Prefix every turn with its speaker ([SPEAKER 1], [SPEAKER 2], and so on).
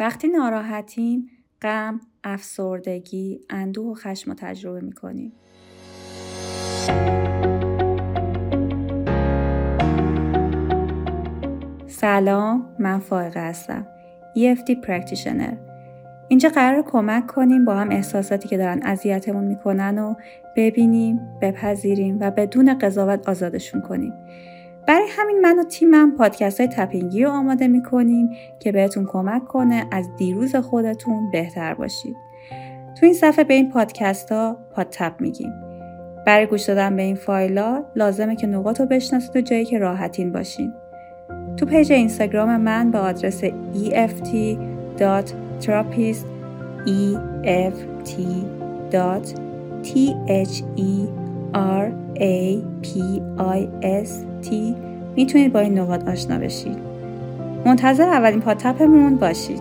[SPEAKER 1] وقتی ناراحتیم غم، افسردگی، اندوه و خشم رو تجربه می‌کنیم. سلام من فائقه هستم EFT Practitioner اینجا قرار کمک کنیم با هم احساساتی که دارن اذیتمون می‌کنن و ببینیم بپذیریم و بدون قضاوت آزادشون کنیم برای همین من و تیمم پادکست های تپینگی رو آماده می‌کنیم که بهتون کمک کنه از دیروز خودتون بهتر باشید. تو این صفحه به این پادکست ها پادتپ میگیم. برای گوش دادن به این فایل ها لازمه که نقاط رو بشناسید و جایی که راحتین باشین. تو page اینستاگرام من به آدرس eft.therapist e f t t h e r a p i s t. می‌تونید با این نقاط آشنا بشید. منتظر اولین پاتپمون باشید.